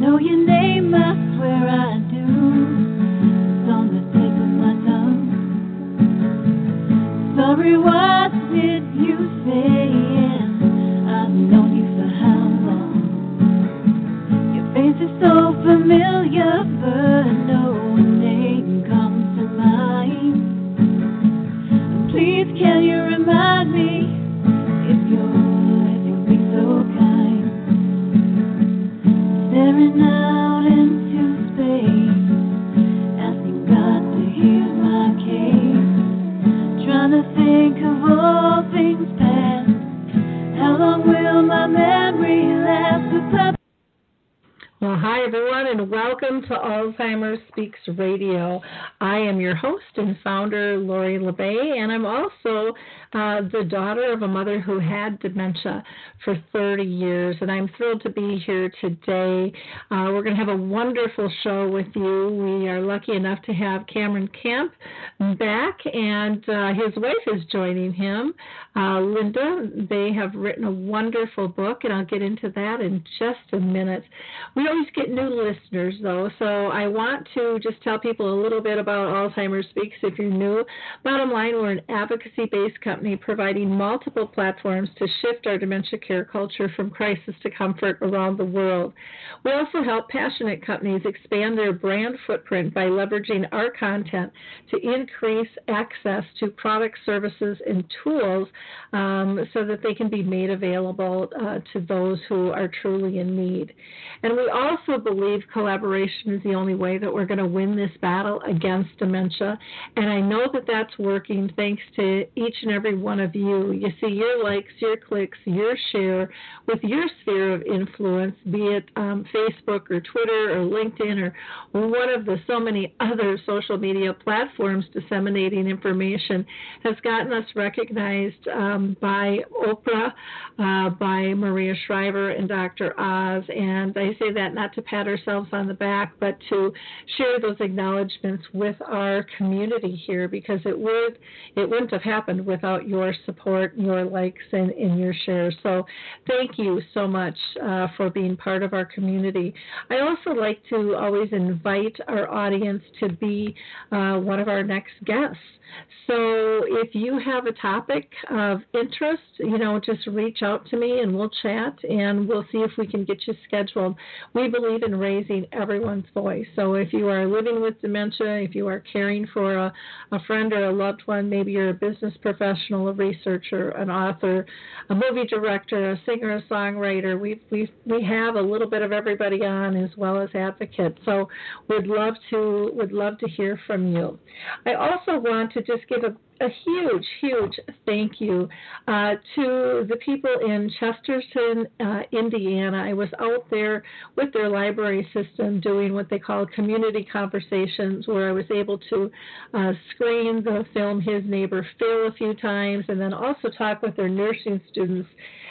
know your name, I swear I do. It's on the tip of my tongue. Sorry, what did you say? I've known you founder, Lori La Bey, and I'm also uh, the daughter of a mother who had dementia for 30 years, and I'm thrilled to be here today. Uh, we're going to have a wonderful show with you. We are lucky enough to have Cameron Camp back, and uh, his wife is joining him, uh, Linda. They have written a wonderful book, and I'll get into that in just a minute. We always get new listeners, though, so I want to just tell people a little bit about Alzheimer's Speaks if you're new. Bottom line, we're an advocacy based company providing multiple platforms to shift our dementia care culture from crisis to comfort around the world. We also help passionate companies expand their brand footprint by leveraging our content to increase access to products, services, and tools um, so that they can be made available uh, to those who are truly in need. And we also believe collaboration is the only way that we're going to win this battle against dementia. And I know that that's working thanks to each and every one of you. You see, your likes, your clicks, your share with your sphere of influence, be it um, Facebook or Twitter or LinkedIn or one of the so many other social media platforms disseminating information, has gotten us recognized um, by Oprah, uh, by Maria Shriver, and Dr. Oz. And I say that not to pat ourselves on the back, but to share those acknowledgments with our community here because it would it wouldn't have happened without your support, your likes, and, and your shares. So thank you so much uh, for being part of our community. I also like to always invite our audience to be uh, one of our next guests. So if you have a topic of interest, you know, just reach out to me and we'll chat and we'll see if we can get you scheduled. We believe in raising everyone's voice. So if you are living with dementia, if you are caring for a, a friend or a loved one, maybe you're a business professional, a researcher, an author, a movie director, a singer, a songwriter, we we we have a little bit of everybody on as well as advocates. So we'd love to would love to hear from you. I also want to just give a a huge, huge thank you uh, to the people in Chesterton, uh, Indiana. I was out there with their library system doing what they call community conversations, where I was able to uh, screen the film His Neighbor Phil a few times and then also talk with their nursing students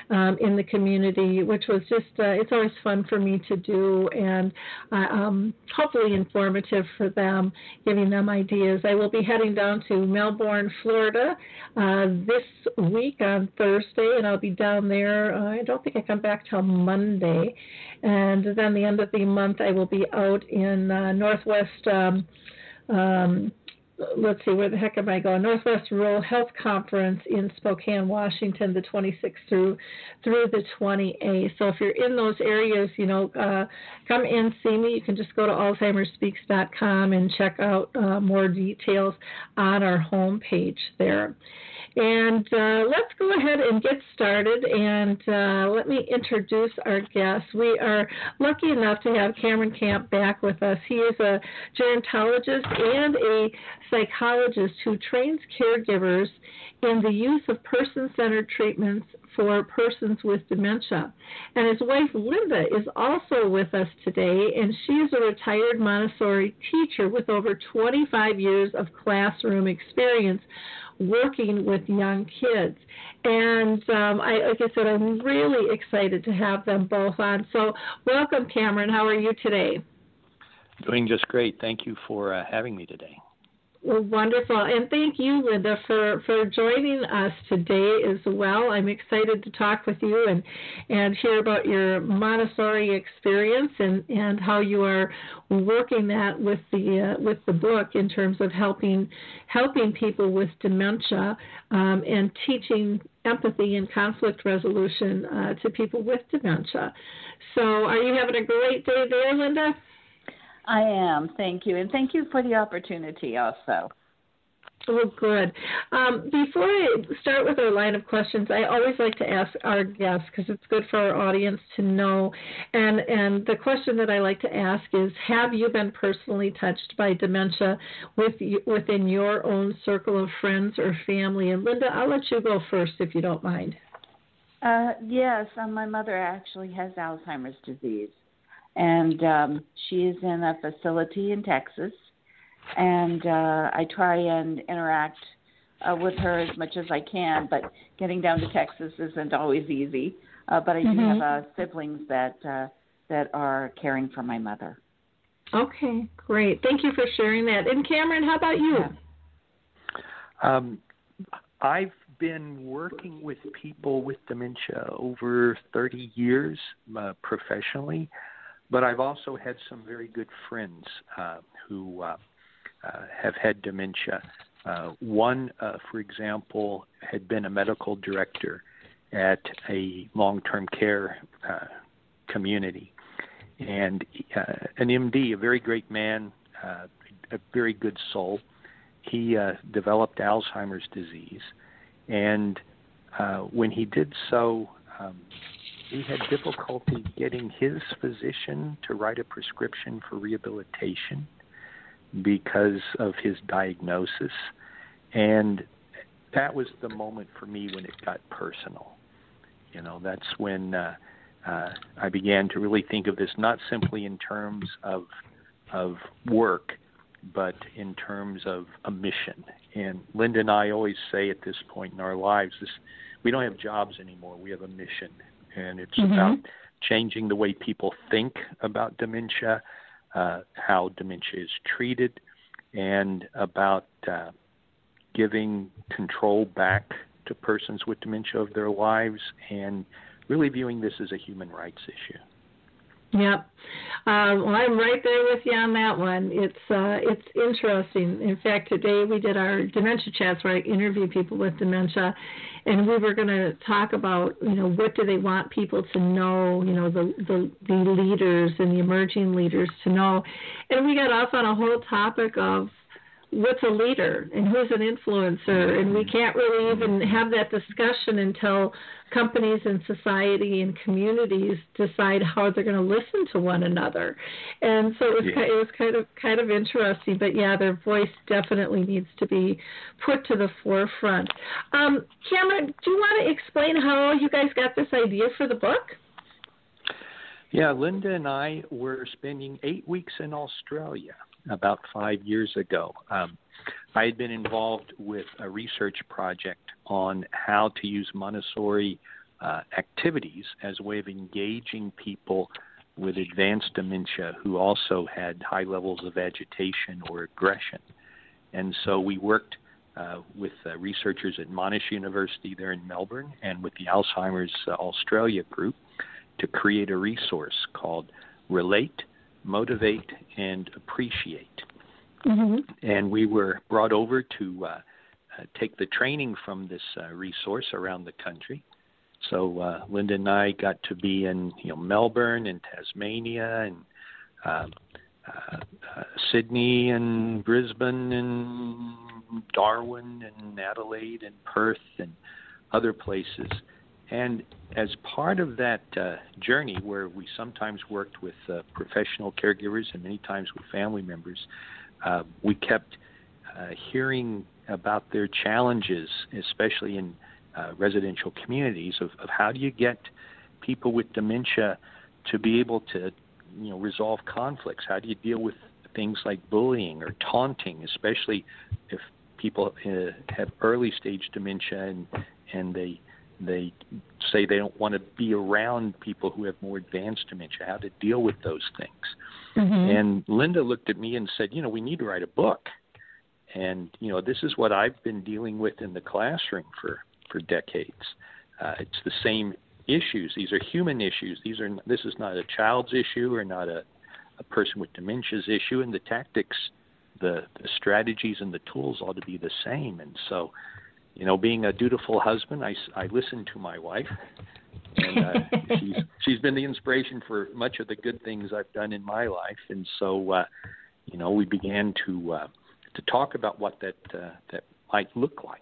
um, in the community, which was just, uh, it's always fun for me to do and uh, um, hopefully informative for them, giving them ideas. I will be heading down to Melbourne, Florida uh, this week on Thursday, and I'll be down there. I don't think I come back till Monday. And then the end of the month, I will be out in uh, Northwest. Um, um, let's see, where the heck am I going? Northwest Rural Health Conference in Spokane, Washington, the 26th through through the 28th. So if you're in those areas, you know, uh, come and see me. You can just go to AlzheimerSpeaks.com and check out uh, more details on our homepage there. And uh, let's go ahead and get started. And uh, let me introduce our guest. We are lucky enough to have Cameron Camp back with us. He is a gerontologist and a psychologist who trains caregivers in the use of person centered treatments for persons with dementia. And his wife Linda is also with us today, and she is a retired Montessori teacher with over 25 years of classroom experience working with young kids. And um, I, like I said, I'm really excited to have them both on. So, welcome, Cameron. How are you today? Doing just great. Thank you for uh, having me today. Well, wonderful. And thank you, Linda, for, for joining us today as well. I'm excited to talk with you and, and hear about your Montessori experience and, and how you are working that with the uh, with the book in terms of helping helping people with dementia um, and teaching empathy and conflict resolution uh, to people with dementia. So, are you having a great day there, Linda? I am. Thank you. And thank you for the opportunity also. Oh, good. Um, before I start with our line of questions, I always like to ask our guests because it's good for our audience to know. And and the question that I like to ask is: Have you been personally touched by dementia with within your own circle of friends or family? And Linda, I'll let you go first if you don't mind. Uh, yes, uh, my mother actually has Alzheimer's disease and um, she is in a facility in Texas. And uh, I try and interact uh, with her as much as I can, but getting down to Texas isn't always easy. Uh, but I do mm-hmm. have uh, siblings that uh, that are caring for my mother. Okay, great. Thank you for sharing that. And Cameron, how about you? Um, I've been working with people with dementia over 30 years uh, professionally. But I've also had some very good friends uh, who uh, uh, have had dementia. Uh, one, uh, for example, had been a medical director at a long term care uh, community. And uh, an MD, a very great man, uh, a very good soul. He uh, developed Alzheimer's disease. And uh, when he did so, um, he had difficulty getting his physician to write a prescription for rehabilitation because of his diagnosis. And that was the moment for me when it got personal. You know, that's when uh, uh, I began to really think of this not simply in terms of of work, but in terms of a mission. And Linda and I always say at this point in our lives, this we don't have jobs anymore. We have a mission, and it's mm-hmm. about changing the way people think about dementia, uh, how dementia is treated, and about uh, giving control back to persons with dementia of their lives, and really viewing this as a human rights issue. Yep. Um, well, I'm right there with you on that one. It's uh, it's interesting. In fact, today we did our dementia chats where I interview people with dementia, and we were going to talk about you know what do they want people to know, you know the, the the leaders and the emerging leaders to know, and we got off on a whole topic of what's a leader and who's an influencer and we can't really even have that discussion until companies and society and communities decide how they're going to listen to one another. And so it was, yeah. kind, it was kind of kind of interesting but yeah their voice definitely needs to be put to the forefront. Um, cameron do you want to explain how you guys got this idea for the book? Yeah linda and i were spending eight weeks in australia about five years ago. Um, I had been involved with a research project on how to use Montessori uh, activities as a way of engaging people with advanced dementia who also had high levels of agitation or aggression. And so we worked uh, with uh, researchers at Monash University there in Melbourne and with the Alzheimer's Australia group to create a resource called Relate motivate, and appreciate. Mm-hmm. And we were brought over to uh, uh, take the training from this uh, resource around the country. So uh, Linda and I got to be in you know Melbourne and Tasmania and uh, uh, uh, Sydney and Brisbane and Darwin and Adelaide and Perth and other places. And as part of that uh, journey, where we sometimes worked with uh, professional caregivers and many times with family members, uh, we kept uh, hearing about their challenges, especially in uh, residential communities, of, of how do you get people with dementia to be able to, you know, resolve conflicts? How do you deal with things like bullying or taunting, especially if people uh, have early stage dementia and and they they say they don't want to be around people who have more advanced dementia, how to deal with those things. Mm-hmm. And Linda looked at me and said, You know, we need to write a book. And you know, this is what I've been dealing with in the classroom for for decades. Uh, it's the same issues. These are human issues. These are this is not a child's issue or not a, a person with dementia's issue. And the tactics, the the strategies and the tools ought to be the same. And so, you know, being a dutiful husband, I I listen to my wife. And uh, she's she's been the inspiration for much of the good things I've done in my life, and so uh, you know we began to uh, to talk about what that uh, that might look like.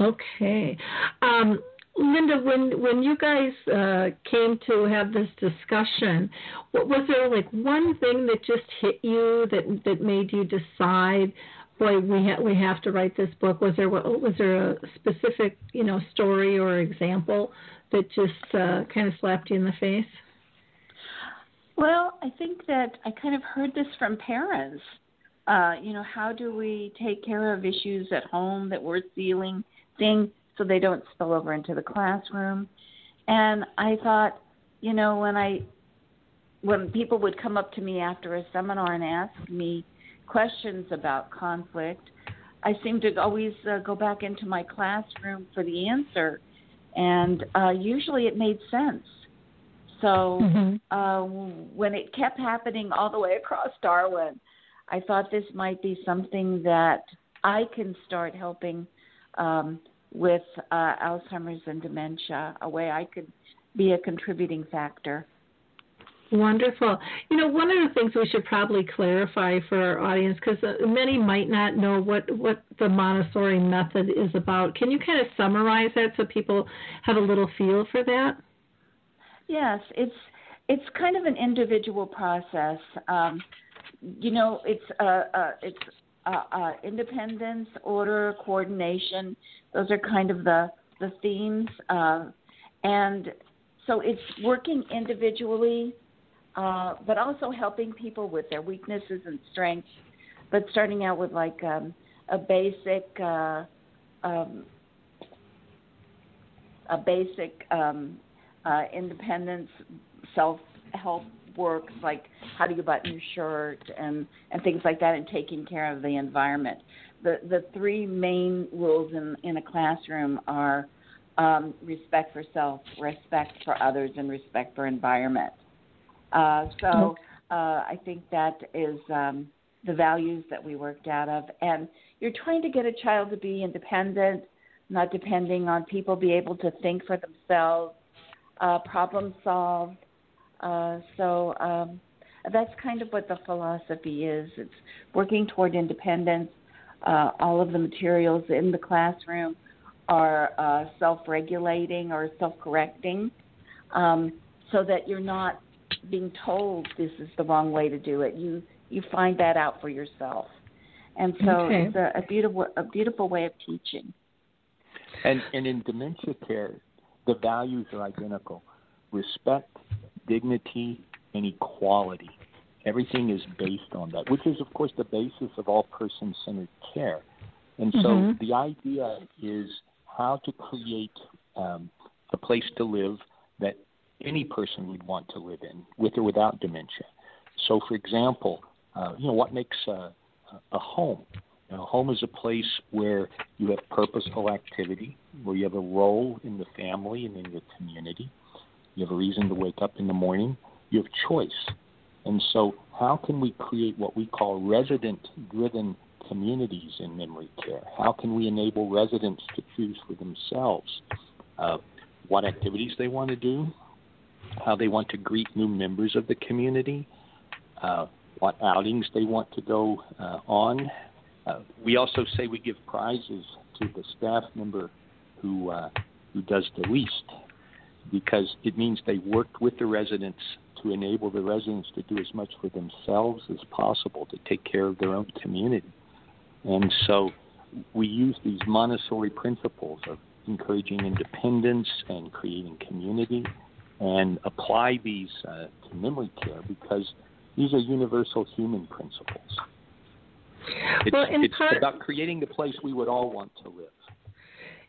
Okay. Um, Linda, when when you guys uh, came to have this discussion, what, was there like one thing that just hit you that that made you decide, boy, we ha- we have to write this book? Was there was there a specific you know story or example that just uh, kind of slapped you in the face? Well, I think that I kind of heard this from parents. Uh, you know, how do we take care of issues at home that we're feeling, seeing so they don't spill over into the classroom. And I thought, you know, when I when people would come up to me after a seminar and ask me questions about conflict, I seem to always uh, go back into my classroom for the answer, and uh, usually it made sense. So mm-hmm. uh, when it kept happening all the way across Darwin, I thought this might be something that I can start helping um, with uh, Alzheimer's and dementia, a way I could be a contributing factor. Wonderful. You know, one of the things we should probably clarify for our audience, because uh, many might not know what, what the Montessori method is about. Can you kind of summarize that so people have a little feel for that? Yes, it's it's kind of an individual process. Um, you know, it's uh, uh, it's uh, uh, independence, order, coordination. Those are kind of the the themes, uh, and so it's working individually, uh, but also helping people with their weaknesses and strengths. But starting out with like um, a basic. Uh, um, a basic um, uh, independence, self help works, like how do you button your shirt and and things like that, and taking care of the environment. The the three main rules in in a classroom are um, respect for self, respect for others, and respect for environment. Uh, so uh, I think that is um, the values that we worked out of, and you're trying to get a child to be independent, not depending on people, be able to think for themselves, uh, problem solve, uh, so um, that's kind of what the philosophy is. It's working toward independence. Uh, all of the materials in the classroom are uh, self-regulating or self-correcting, um, so that you're not being told this is the wrong way to do it. You you find that out for yourself, and so okay. it's a, a beautiful a beautiful way of teaching. And and in dementia care, the values are identical: respect, dignity, and equality. Everything is based on that, which is, of course, the basis of all person centered care. And so mm-hmm. the idea is how to create um, a place to live that any person would want to live in, with or without dementia. So, for example, uh, you know, what makes a, a home? You know, home is a place where you have purposeful activity, where you have a role in the family and in the community, you have a reason to wake up in the morning. You have choice. And so, how can we create what we call resident driven communities in memory care? How can we enable residents to choose for themselves uh, what activities they want to do, how they want to greet new members of the community, uh, what outings they want to go uh, on? Uh, we also say we give prizes to the staff member who uh, who does the least because it means they worked with the residents to enable the residents to do as much for themselves as possible to take care of their own community. And so we use these Montessori principles of encouraging independence and creating community and apply these uh, to memory care because these are universal human principles. It's, well, it's part, about creating the place we would all want to live.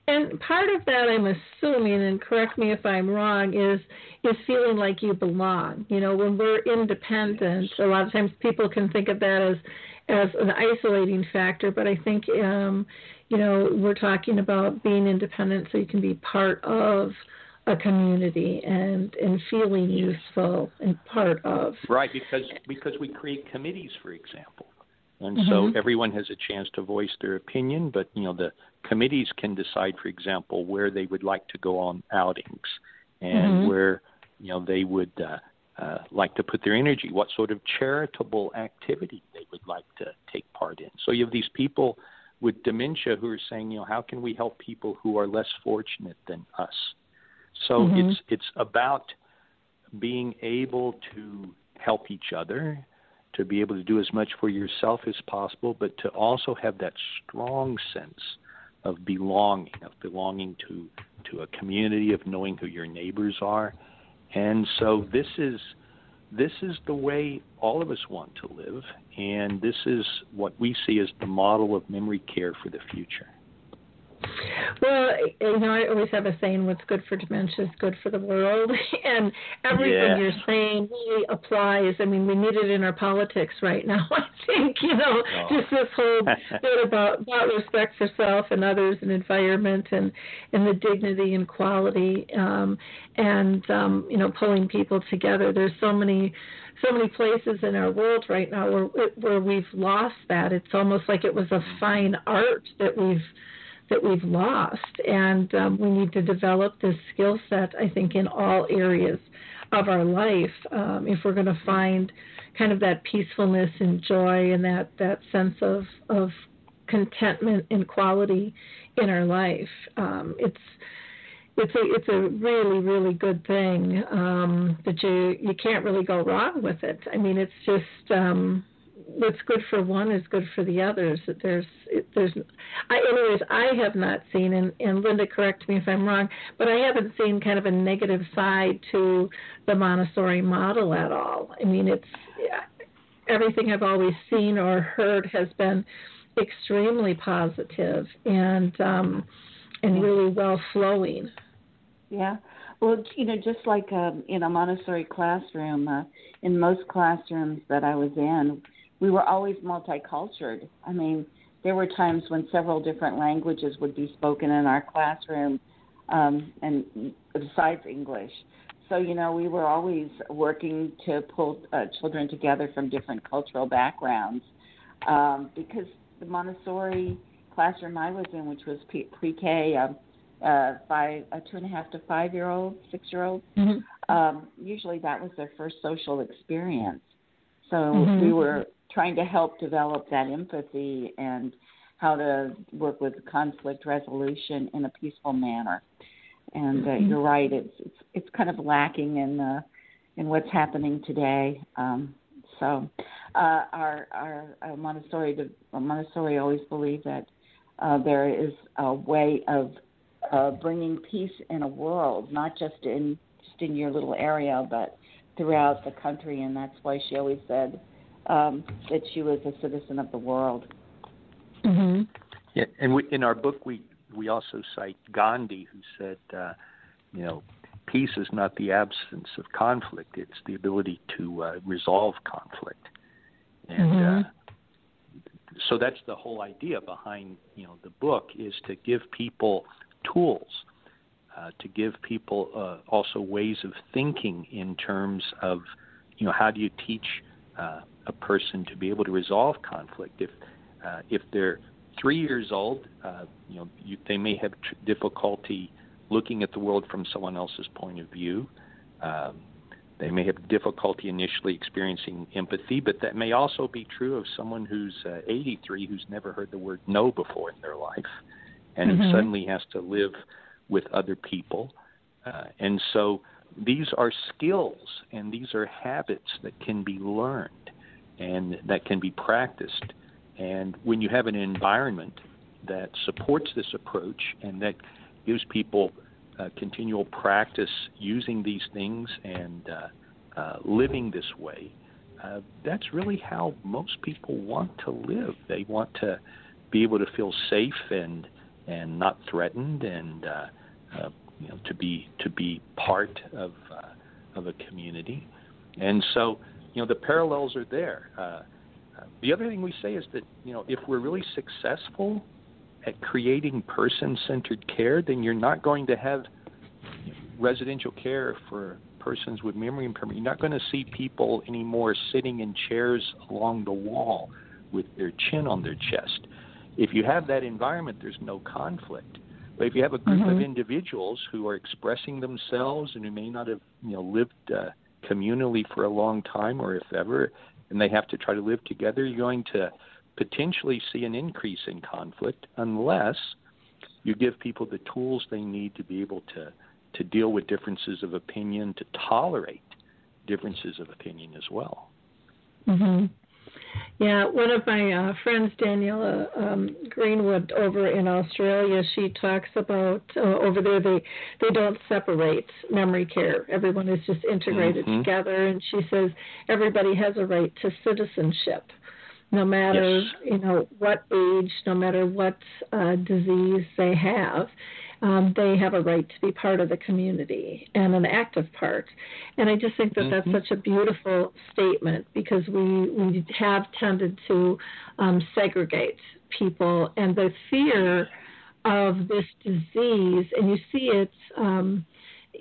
and part of that, I'm assuming, and correct me if I'm wrong, is is feeling like you belong. You know, when we're independent, a lot of times people can think of that as as an isolating factor, but I think um, you know we're talking about being independent so you can be part of a community and and feeling useful and part of. Right, because because we create committees, for example, and mm-hmm. so everyone has a chance to voice their opinion. But you know the committees can decide, for example, where they would like to go on outings and mm-hmm. where you know they would. Uh, uh, like to put their energy, what sort of charitable activity they would like to take part in. So you have these people with dementia who are saying, you know, how can we help people who are less fortunate than us? So mm-hmm. it's it's about being able to help each other, to be able to do as much for yourself as possible, but to also have that strong sense of belonging, of belonging to to a community, of knowing who your neighbors are. And so this is this is the way all of us want to live, and this is what we see as the model of memory care for the future. Well, you know, I always have a saying: "What's good for dementia is good for the world," and everything yeah. you're saying really applies. I mean, we need it in our politics right now. I think you know, oh. just this whole bit about about respect for self and others, and environment, and and the dignity and quality, um, and um, you know, pulling people together. There's so many so many places in our world right now where where we've lost that. It's almost like it was a fine art that we've that we've lost. And um, we need to develop this skill set, I think, in all areas of our life um, if we're going to find kind of that peacefulness and joy and that, that sense of, of contentment and quality in our life. Um, it's it's a it's a really really good thing um, that you you can't really go wrong with it. I mean, it's just um, what's good for one is good for the others. That There's, there's, I, anyways, I have not seen, and, and Linda, correct me if I'm wrong, but I haven't seen kind of a negative side to the Montessori model at all. I mean, it's everything I've always seen or heard has been extremely positive and um, and really well flowing. Yeah. Well, you know, just like um, in a Montessori classroom, uh, in most classrooms that I was in, we were always multicultural. I mean, there were times when several different languages would be spoken in our classroom, um, and besides English. So you know, we were always working to pull uh, children together from different cultural backgrounds, um, because the Montessori classroom I was in, which was pre-K, uh, uh, five, uh, two and a half to five-year-old, six-year-old, mm-hmm. um, usually that was their first social experience. So mm-hmm. we were trying to help develop that empathy and how to work with conflict resolution in a peaceful manner. And uh, mm-hmm. you're right; it's it's it's kind of lacking in uh, in what's happening today. Um, so, uh, our our, our Montessori Montessori always believed that uh, there is a way of uh, bringing peace in a world, not just in just in your little area, but throughout the country. And that's why she always said um, that she was a citizen of the world. Mm-hmm. Yeah, and we, in our book, we we also cite Gandhi, who said, uh, you know, peace is not the absence of conflict; it's the ability to uh, resolve conflict. And mm-hmm. uh, so that's the whole idea behind you know the book is to give people tools, uh, to give people uh, also ways of thinking in terms of you know how do you teach uh, a person to be able to resolve conflict. If uh, if they're three years old, uh, you know, you, they may have tr- difficulty looking at the world from someone else's point of view. Um, they may have difficulty initially experiencing empathy, but that may also be true of someone who's uh, 83 who's never heard the word no before in their life and mm-hmm. who suddenly has to live with other people. Uh, and so these are skills and these are habits that can be learned and that can be practiced. And when you have an environment that supports this approach and that gives people uh, continual practice using these things and uh, uh, living this way, uh, that's really how most people want to live. They want to be able to feel safe and and not threatened, and uh, uh, you know to be to be part of of a community. And so, you know, the parallels are there. Uh, the other thing we say is that you know if we're really successful at creating person-centered care, then you're not going to have residential care for persons with memory impairment. You're not going to see people anymore sitting in chairs along the wall with their chin on their chest. If you have that environment, there's no conflict. But if you have a group mm-hmm. of individuals who are expressing themselves and who may not have you know lived uh, communally for a long time, or if ever, and they have to try to live together, you're going to potentially see an increase in conflict unless you give people the tools they need to be able to to deal with differences of opinion, to tolerate differences of opinion as well. Mm-hmm. Yeah, one of my uh, friends, Daniela um, Greenwood, over in Australia, she talks about uh, over there they they don't separate memory care. Everyone is just integrated mm-hmm. together, and she says everybody has a right to citizenship, no matter yes. you know what age, no matter what uh, disease they have um, they have a right to be part of the community and an active part. And I just think that mm-hmm. that's such a beautiful statement because we we have tended to um, segregate people and the fear of this disease, and you see it. Um,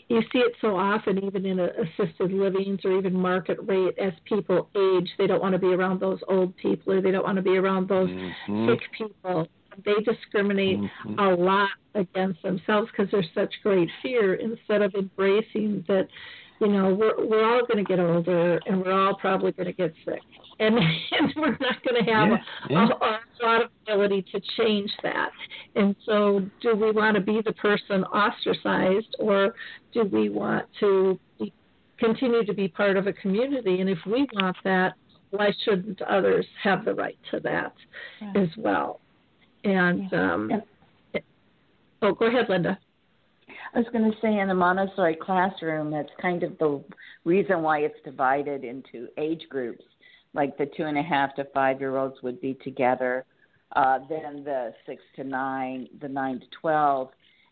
you see it so often, even in assisted livings or even market rate, as people age, they don't want to be around those old people or they don't want to be around those mm-hmm. sick people they discriminate mm-hmm. a lot against themselves because there's such great fear instead of embracing that you know we're we're all going to get older and we're all probably going to get sick and, and we're not going to have yeah, yeah. A, a, lot of ability to change that and so do we want to be the person ostracized or do we want to be, continue to be part of a community and if we want that why shouldn't others have the right to that yeah. as well and um, oh, go ahead, Linda. I was going to say in the Montessori classroom, that's kind of the reason why it's divided into age groups. Like the two and a half to five year olds would be together, uh, then the six to nine, the nine to twelve.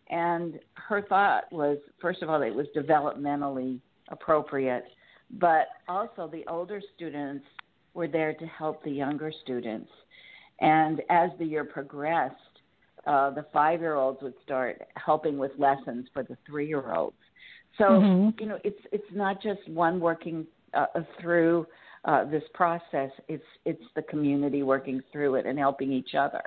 And her thought was, first of all, it was developmentally appropriate, but also the older students were there to help the younger students. And as the year progressed, uh, the five year olds would start helping with lessons for the three year olds. So mm-hmm. you know, it's it's not just one working uh, through uh, this process. It's it's the community working through it and helping each other.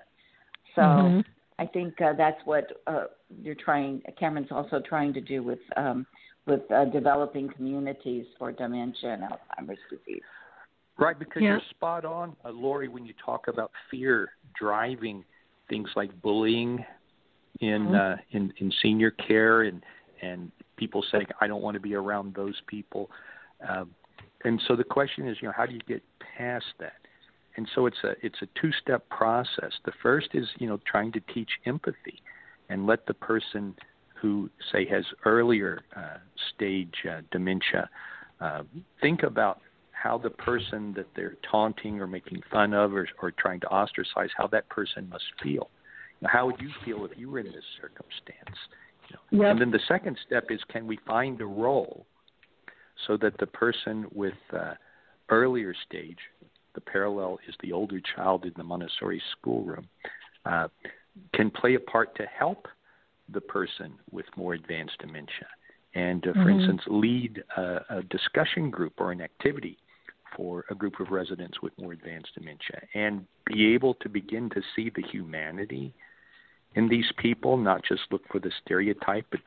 So mm-hmm. I think uh, that's what uh, you're trying. Cameron's also trying to do with um, with uh, developing communities for dementia and Alzheimer's disease. Right, because yeah. you're spot on, uh, Lori, when you talk about fear driving things like bullying in mm-hmm. uh, in in senior care and and people saying I don't want to be around those people. Um, and so the question is, you know, how do you get past that? And so it's a it's a two step process. The first is you know trying to teach empathy, and let the person who say has earlier uh, stage uh, dementia uh, think about how the person that they're taunting or making fun of or, or trying to ostracize, how that person must feel. Now, how would you feel if you were in this circumstance? You know? Yep. And then the second step is can we find a role so that the person with uh, earlier stage, the parallel is the older child in the Montessori schoolroom, uh, can play a part to help the person with more advanced dementia and, uh, for mm-hmm. instance, lead a, a, discussion group or an activity for a group of residents with more advanced dementia. And be able to begin to see the humanity in these people, not just look for the stereotype, but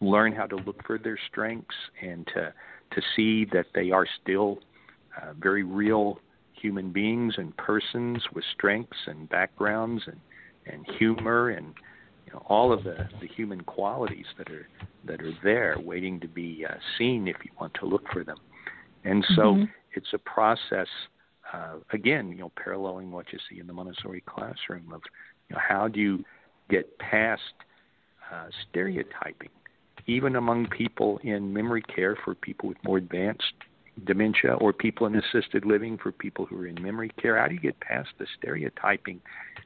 learn how to look for their strengths and to to see that they are still uh, very real human beings and persons with strengths and backgrounds and and humor and you know all of the the human qualities that are that are there waiting to be uh, seen if you want to look for them. And so mm-hmm it's a process. Uh, again, you know, paralleling what you see in the Montessori classroom of you know, how do you get past uh, stereotyping, even among people in memory care for people with more advanced dementia or people in assisted living for people who are in memory care. How do you get past the stereotyping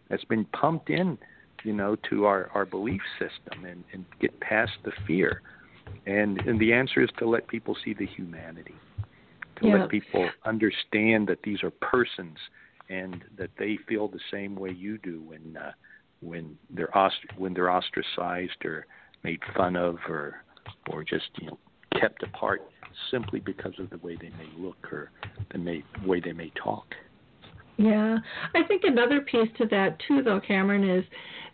that's been pumped in you know, to our, our belief system and, and get past the fear. And and the answer is to let people see the humanity. To Yeah. let people understand that these are persons and that they feel the same way you do when uh, when they're ost- when they're ostracized or made fun of or or just you know kept apart simply because of the way they may look or the may, way they may talk. Yeah, I think another piece to that too, though, Cameron, is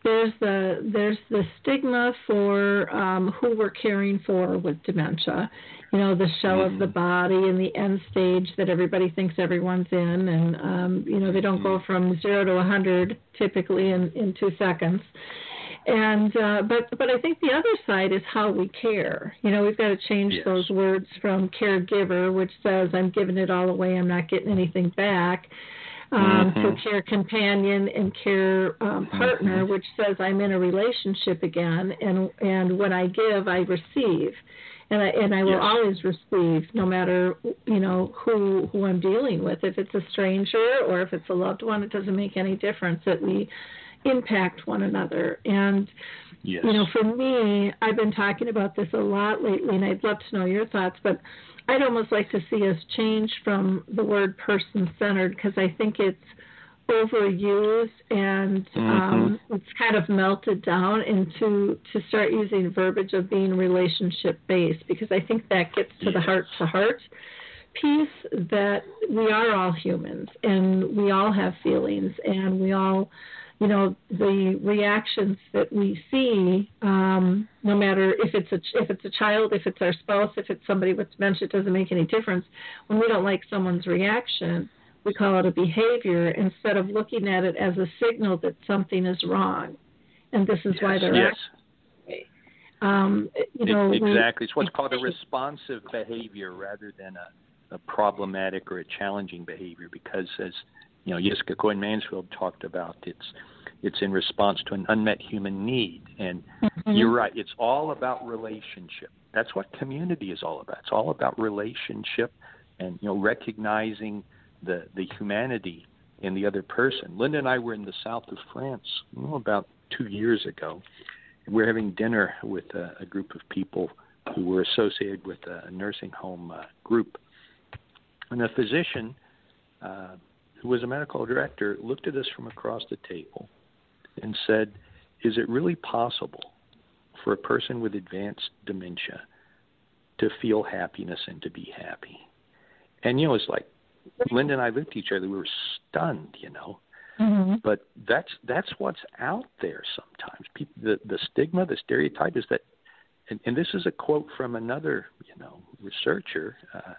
there's the there's the stigma for um, who we're caring for with dementia. You know, the shell of the body and the end stage that everybody thinks everyone's in, and um, you know they don't go from zero to a hundred typically in in two seconds. And uh, but but I think the other side is how we care. You know, we've got to change Yes. those words from caregiver, which says I'm giving it all away, I'm not getting anything back, um, Mhm. to care companion and care um, partner, which says I'm in a relationship again, and and when I give, I receive, and I and I will Yes. always receive, no matter you know who who I'm dealing with. If it's a stranger or if it's a loved one, it doesn't make any difference that we impact one another and Yes. you know, for me, I've been talking about this a lot lately, and I'd love to know your thoughts. But I'd almost like to see us change from the word person centered because I think it's overused and um, it's kind of melted down into to start using verbiage of being relationship based because I think that gets to the heart to heart piece that we are all humans and we all have feelings and we all you know the reactions that we see um no matter if it's a if it's a child if it's our spouse if it's somebody with dementia it doesn't make any difference when we don't like someone's reaction we call it a behavior instead of looking at it as a signal that something is wrong and this is why Yes, they're yes. acting um you know It- we- exactly. It's what's called a responsive behavior rather than a, a problematic or a challenging behavior because as you know, Jiska Cohen Mansfield talked about it's it's in response to an unmet human need. And Mhm. you're right, it's all about relationship. That's what community is all about. It's all about relationship and you know, recognizing the the humanity in the other person. Linda and I were in the south of France oh, about two years ago. We were having dinner with a, a group of people who were associated with a nursing home uh, group. And a physician, uh, who was a medical director, looked at us from across the table and said, Is it really possible for a person with advanced dementia to feel happiness and to be happy? And, you know, it's like Linda and I looked at each other, we were stunned, you know Mhm. but that's that's what's out there sometimes. People, the the stigma, the stereotype is that, and, and this is a quote from another you know researcher, uh,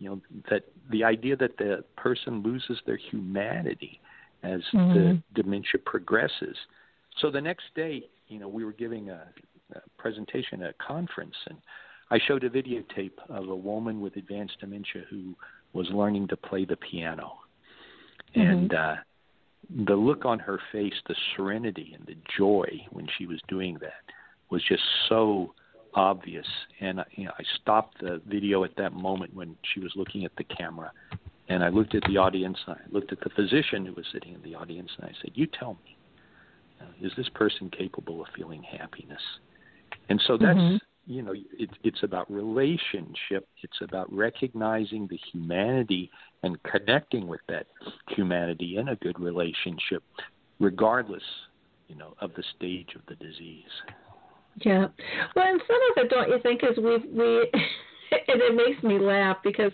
you know that the idea that the person loses their humanity as the Mhm. dementia progresses. So the next day, you know, we were giving a, a presentation at a conference, and I showed a videotape of a woman with advanced dementia who was learning to play the piano, and uh, the look on her face, the serenity and the joy when she was doing that was just so obvious. And you know, I stopped the video at that moment when she was looking at the camera, and I looked at the audience. I looked at the physician who was sitting in the audience, and I said, "You tell me, uh, is this person capable of feeling happiness?" And so that's Mhm. you know, it's it's about relationship. It's about recognizing the humanity and connecting with that humanity in a good relationship, regardless, you know, of the stage of the disease. Yeah. Well, and some of it, don't you think, is we we and it makes me laugh because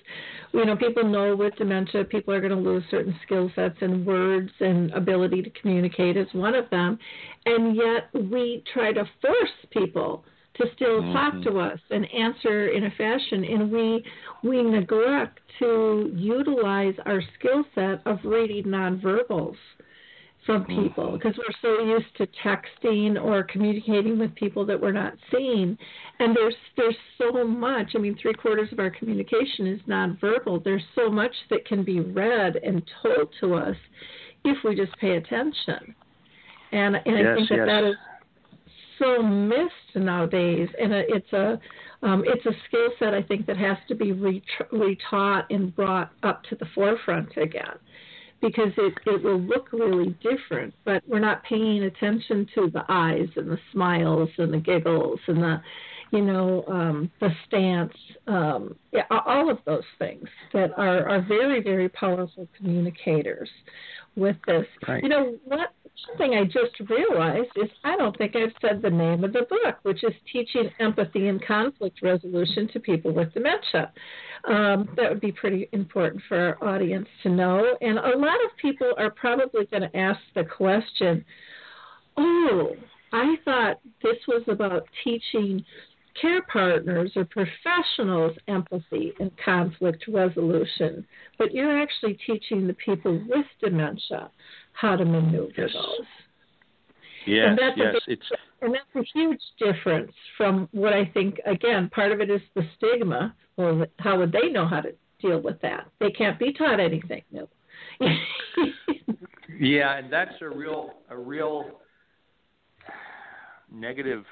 you know people know with dementia people are going to lose certain skill sets and words and ability to communicate is one of them, and yet we try to force people to still talk Mhm. to us and answer in a fashion and we we neglect to utilize our skill set of reading nonverbals from people because we're so used to texting or communicating with people that we're not seeing. And there's there's so much i mean three quarters of our communication is nonverbal. There's so much that can be read and told to us if we just pay attention. And and i think that yes. that is so missed nowadays. And it's a um, it's a skill set I think that has to be re- retaught and brought up to the forefront again because it, it will look really different, but we're not paying attention to the eyes and the smiles and the giggles and the, you know, um, the stance, um, yeah, all of those things that are, are very, very powerful communicators with this. Right. You know, what something I just realized is I don't think I've said the name of the book, which is Teaching Empathy and Conflict Resolution to People with Dementia. Um, that would be pretty important for our audience to know. And a lot of people are probably going to ask the question, oh, I thought this was about teaching care partners or professionals empathy and conflict resolution, but you're actually teaching the people with dementia how to maneuver yes. those. Yes, and that's yes, a it's and that's a huge difference from what I think. Again, part of it is the stigma. Well, how would they know how to deal with that? They can't be taught anything new. yeah, and that's a real a real negative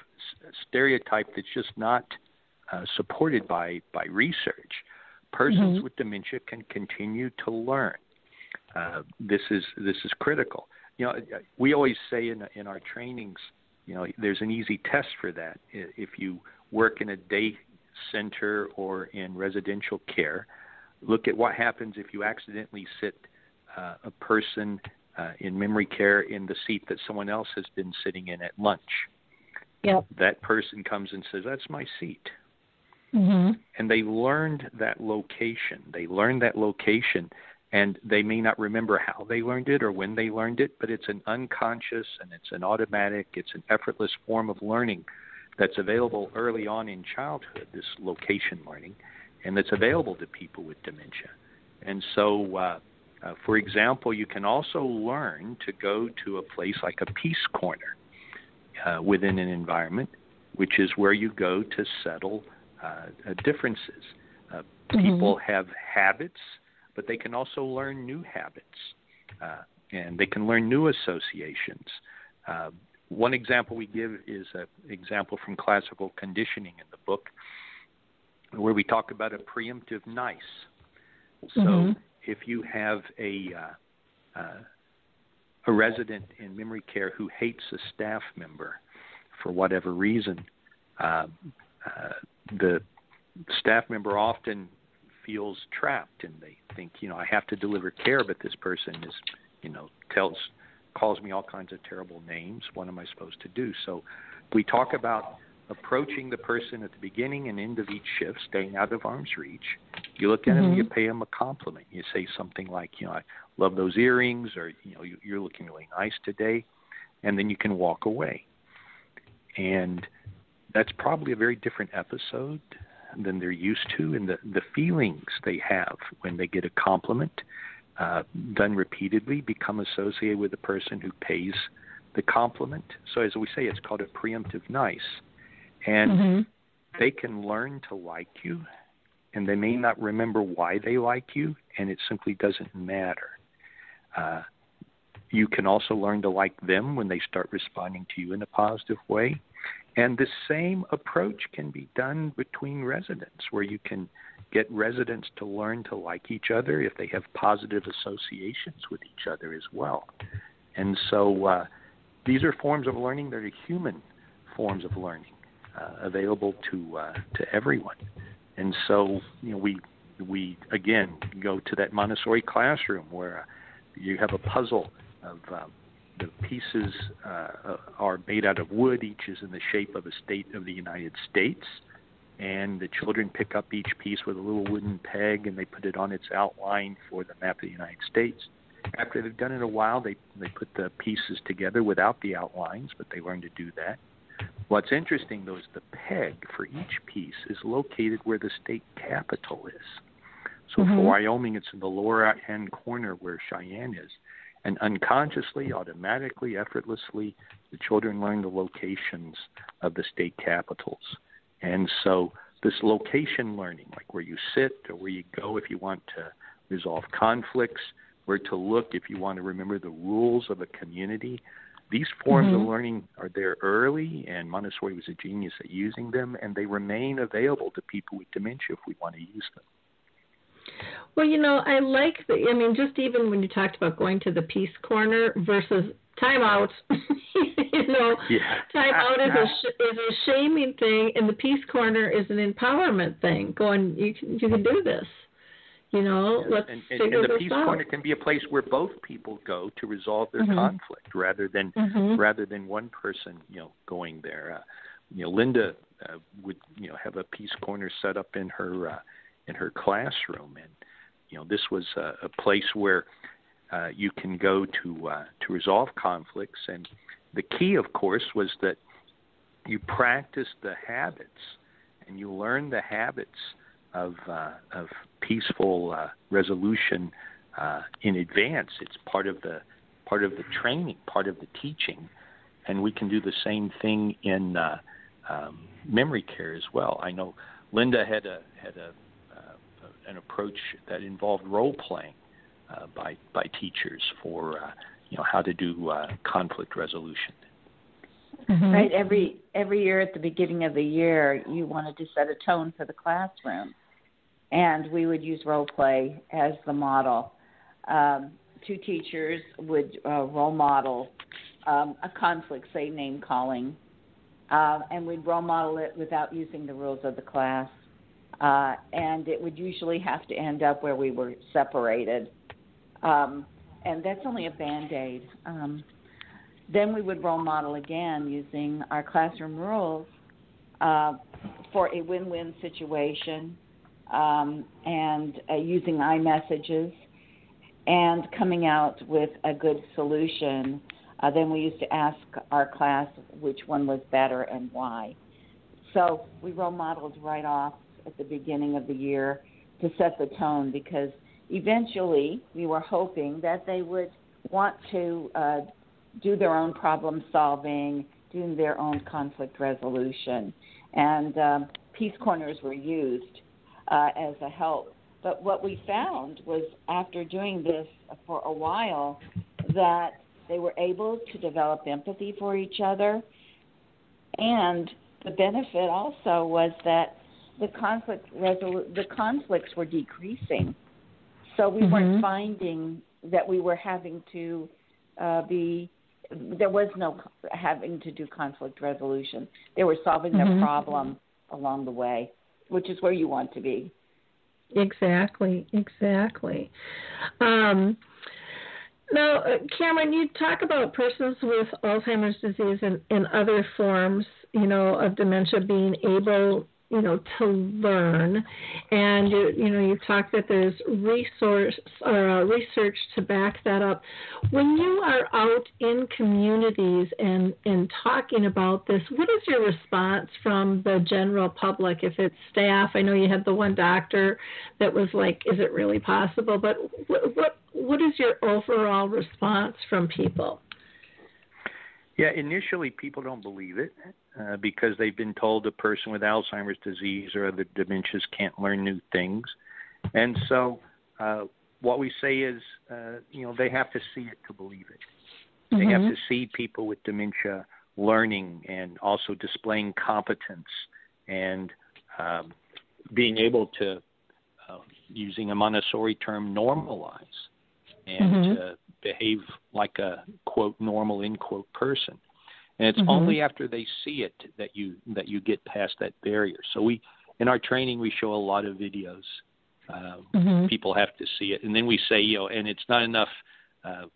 stereotype that's just not uh, supported by by research. Persons mm-hmm. with dementia can continue to learn. Uh, this is this is critical. You know, we always say in in our trainings, you know, there's an easy test for that. If you work in a day center or in residential care, look at what happens if you accidentally sit uh, a person uh, in memory care in the seat that someone else has been sitting in at lunch. Yep. That person comes and says, "That's my seat." Mm-hmm. And they learned that location. They learned that location, and they may not remember how they learned it or when they learned it, but it's an unconscious and it's an automatic, it's an effortless form of learning that's available early on in childhood. This location learning, and that's available to people with dementia. And so, uh, uh, for example, you can also learn to go to a place like a peace corner uh, within an environment, which is where you go to settle uh, differences. Uh, mm-hmm. People have habits, but they can also learn new habits, uh, and they can learn new associations. Uh, one example we give is an example from classical conditioning in the book, where we talk about a preemptive nice. So mm-hmm. if you have a uh, uh, a resident in memory care who hates a staff member for whatever reason, uh, uh, the staff member often feels trapped and they think, you know, I have to deliver care, but this person is, you know, tells calls me all kinds of terrible names. What am I supposed to do? So we talk about approaching the person at the beginning and end of each shift, staying out of arm's reach. You look at mm-hmm. them, you pay them a compliment. You say something like, you know, I love those earrings, or you know, you're looking really nice today, and then you can walk away. And that's probably a very different episode than they're used to, and the the feelings they have when they get a compliment uh, done repeatedly become associated with the person who pays the compliment. So as we say, it's called a preemptive nice, and mm-hmm. they can learn to like you, and they may not remember why they like you, and it simply doesn't matter. Uh, you can also learn to like them when they start responding to you in a positive way. And the same approach can be done between residents, where you can get residents to learn to like each other if they have positive associations with each other as well. And so uh, these are forms of learning that are human forms of learning, uh, available to uh, to everyone. And so you know we we again go to that Montessori classroom where you have a puzzle of um, the pieces uh, are made out of wood. Each is in the shape of a state of the United States. And the children pick up each piece with a little wooden peg and they put it on its outline for the map of the United States. After they've done it a while, they, they put the pieces together without the outlines, but they learn to do that. What's interesting, though, is the peg for each piece is located where the state capital is. So mm-hmm. for Wyoming, it's in the lower right hand corner where Cheyenne is. And unconsciously, automatically, effortlessly, the children learn the locations of the state capitals. And so, this location learning, like where you sit or where you go if you want to resolve conflicts, where to look if you want to remember the rules of a community, these forms mm-hmm. of learning are there early, and Montessori was a genius at using them, and they remain available to people with dementia if we want to use them. Well, you know, I like the. I mean, just even when you talked about going to the Peace Corner versus timeout, you know, yeah. timeout is a sh- is a shaming thing, and the Peace Corner is an empowerment thing. Going, you can you can do this. You know, yes. let's and, and, figure and the this peace out. corner can be a place where both people go to resolve their Mhm. conflict, rather than Mhm. rather than one person, you know, going there. Uh, you know, Linda uh, would you know have a peace corner set up in her uh, in her classroom, and you know this was a, a place where uh, you can go to uh, to resolve conflicts. And the key, of course, was that you practice the habits and you learn the habits of uh, of peaceful uh, resolution uh, in advance. It's part of the part of the training, part of the teaching, and we can do the same thing in uh, um, memory care as well. I know Linda had a had a an approach that involved role playing uh, by by teachers for uh, you know how to do uh, conflict resolution. Mhm. Right. Every every year at the beginning of the year, you wanted to set a tone for the classroom, and we would use role play as the model. Um, two teachers would uh, role model um, a conflict, say name calling, uh, and we'd role model it without using the rules of the class. Uh, and it would usually have to end up where we were separated. Um, and that's only a band aid. Um, then we would role model again using our classroom rules uh, for a win win situation um, and uh, using I-messages and coming out with a good solution. Uh, then we used to ask our class which one was better and why. So we role modeled right off at the beginning of the year to set the tone because eventually we were hoping that they would want to uh, do their own problem solving, do their own conflict resolution. And um, peace corners were used uh, as a help. But what we found was after doing this for a while that they were able to develop empathy for each other. And the benefit also was that the conflict resolu- the conflicts were decreasing. So we Mhm. weren't finding that we were having to uh, be there was no having to do conflict resolution. They were solving their problem along the way, which is where you want to be. Exactly, exactly. Um, now, uh, Cameron, you talk about persons with Alzheimer's disease and, and other forms, you know, of dementia being able, you know, to learn, and you, you know, you've talked that there's resource or uh, research to back that up. When you are out in communities and and talking about this, what is your response from the general public? If it's staff, I know you had the one doctor that was like, "Is it really possible?" But what what, what is your overall response from people? Yeah, initially people don't believe it uh, because they've been told a person with Alzheimer's disease or other dementias can't learn new things, and so uh, what we say is, uh, you know, they have to see it to believe it. They have Mhm. to see people with dementia learning and also displaying competence and um, being able to, uh, using a Montessori term, normalize and Mhm. Behave like a quote normal end quote person. And it's Mhm. only after they see it that you that you get past that barrier. So we in our training we show a lot of videos. Uh, Mhm. People have to see it, and then we say, you know, and it's not enough uh,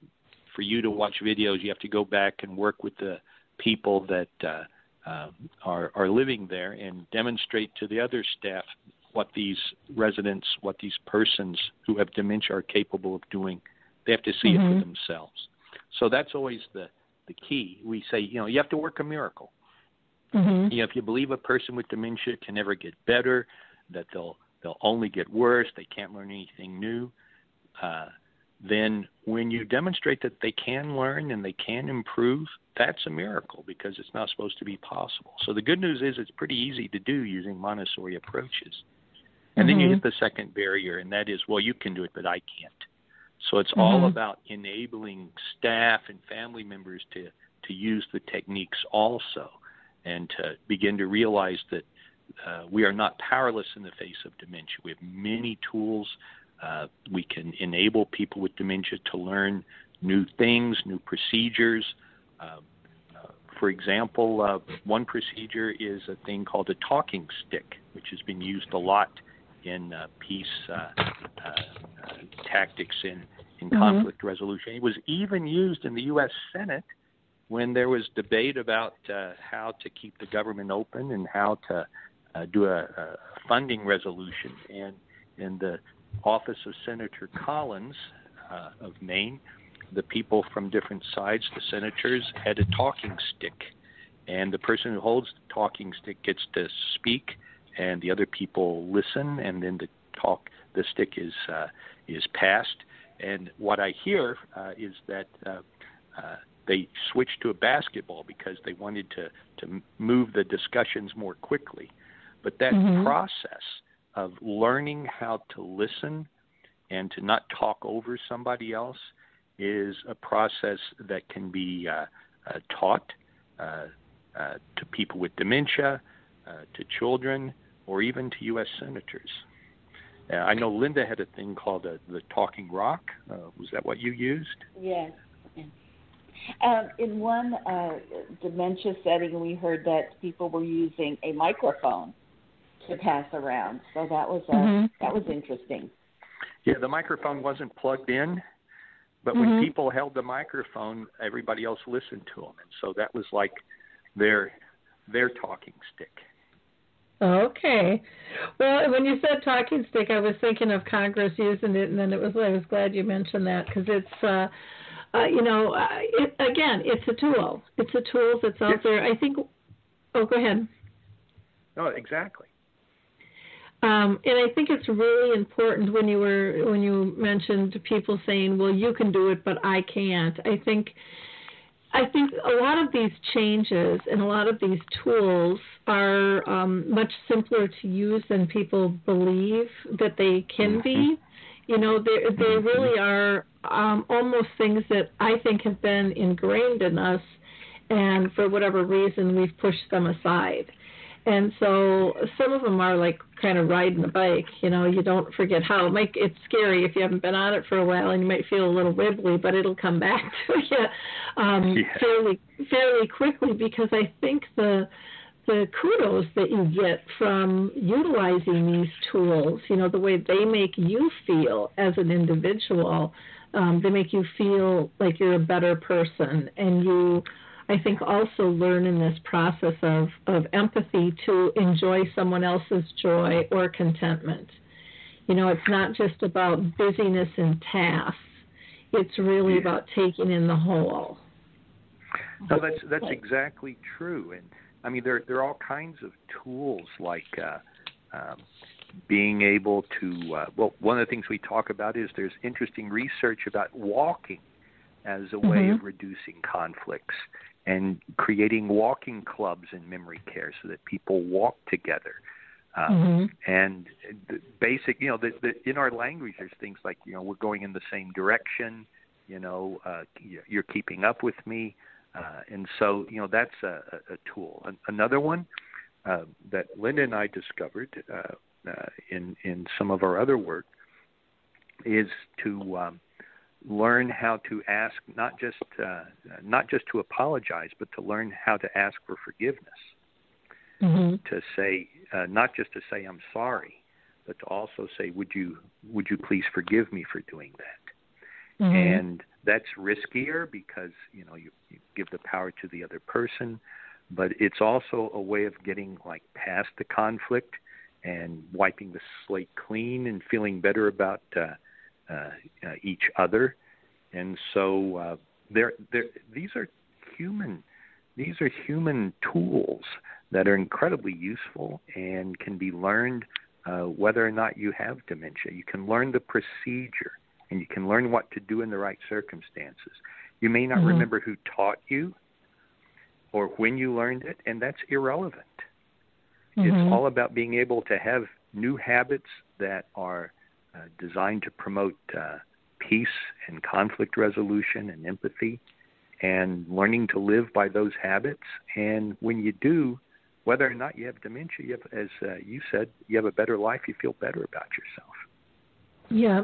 for you to watch videos. You have to go back and work with the people that uh, uh, are are living there and demonstrate to the other staff what these residents, what these persons who have dementia are capable of doing. They have to see it Mhm. for themselves. So that's always the the key. We say, you know, you have to work a miracle. Mhm. You know, if you believe a person with dementia can never get better, that they'll they'll only get worse, they can't learn anything new, uh, then when you demonstrate that they can learn and they can improve, that's a miracle because it's not supposed to be possible. So the good news is it's pretty easy to do using Montessori approaches. And then you Mhm. hit the second barrier, and that is, well, you can do it, but I can't. So it's all Mhm. about enabling staff and family members to to use the techniques also, and to begin to realize that uh, we are not powerless in the face of dementia. We have many tools. Uh, we can enable people with dementia to learn new things, new procedures. Uh, uh, for example, uh, one procedure is a thing called a talking stick, which has been used a lot in uh, peace uh, tactics in, in mm-hmm. conflict resolution. It was even used in the U.S. Senate when there was debate about how to keep the government open and how to do a, a funding resolution. And in the office of Senator Collins uh, of Maine, the people from different sides, the senators, had a talking stick. And the person who holds the talking stick gets to speak, and the other people listen, and then the talk, the stick is uh, is passed. And what I hear uh, is that uh, uh, they switched to a basketball because they wanted to to move the discussions more quickly. But that mm-hmm. process of learning how to listen and to not talk over somebody else is a process that can be uh, uh, taught uh, uh to people with dementia, uh, to children, or even to U.S. senators. Uh, I know Linda had a thing called the talking rock. was that what you used? Yes. Um, in one dementia setting, we heard that people were using a microphone to pass around. So that was uh, mm-hmm. that was interesting. Yeah, the microphone wasn't plugged in, but mm-hmm. when people held the microphone, everybody else listened to them, and so that was like their their talking stick. Okay. Well, when you said talking stick, I was thinking of Congress using it, and then it was I was glad you mentioned that because it's. uh uh, you know, uh, it, again, it's a tool. It's a tool that's out there. I think. Oh, go ahead. No, exactly. Um, and I think it's really important when you were when you mentioned people saying, "Well, you can do it, but I can't." I think I think a lot of these changes and a lot of these tools are um, much simpler to use than people believe that they can be. Mm-hmm. You know, they they mm-hmm. really are um, almost things that I think have been ingrained in us, and for whatever reason we've pushed them aside. And so some of them are like kind of riding a bike. You know, you don't forget how. It might, it's scary if you haven't been on it for a while, and you might feel a little wibbly, but it'll come back to you um, yeah. fairly fairly quickly because I think the the kudos that you get from utilizing these tools, you know, the way they make you feel as an individual, um, they make you feel like you're a better person and you I think also learn in this process of, of empathy to enjoy someone else's joy or contentment. You know, it's not just about busyness and tasks. It's really yeah. about taking in the whole. No, that's that's exactly true, and I mean there there are all kinds of tools like uh, um, being able to. Uh, well, one of the things we talk about is there's interesting research about walking as a way mm-hmm. of reducing conflicts and creating walking clubs in memory care so that people walk together. Um, mm-hmm. And the basic, you know, the, the, in our language, there's things like, you know, we're going in the same direction. You know, uh, you're keeping up with me, uh, and so you know that's a, a tool. Another one uh, that Linda and I discovered uh, uh, in in some of our other work is to um, learn how to ask not just uh, not just to apologize, but to learn how to ask for forgiveness. Mm-hmm. To say uh, not just to say I'm sorry, but to also say would you would you please forgive me for doing that? Mm-hmm. And that's riskier because you know you, you give the power to the other person, but it's also a way of getting like past the conflict and wiping the slate clean and feeling better about. Uh, each other, and so uh, they're, they're, these are human these are human tools that are incredibly useful and can be learned uh, whether or not you have dementia. You can learn the procedure and you can learn what to do in the right circumstances. You may not mm-hmm. remember who taught you or when you learned it, and that's irrelevant. Mm-hmm. It's all about being able to have new habits that are uh, designed to promote uh, peace and conflict resolution and empathy and learning to live by those habits. And when you do, whether or not you have dementia, you have, as uh, you said, you have a better life, you feel better about yourself. Yeah.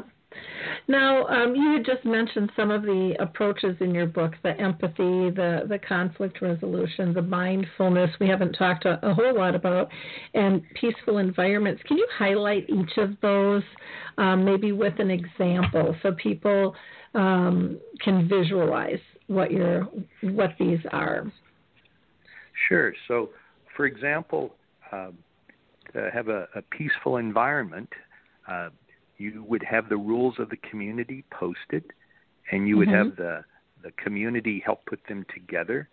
Now, um, you had just mentioned some of the approaches in your book: the empathy, the the conflict resolution, the mindfulness. We haven't talked a, a whole lot about, and peaceful environments. Can you highlight each of those, um, maybe with an example, so people um, can visualize what your what these are? Sure. So, for example, um, to have a, a peaceful environment. Uh, you would have the rules of the community posted, and you would mm-hmm. have the the community help put them together.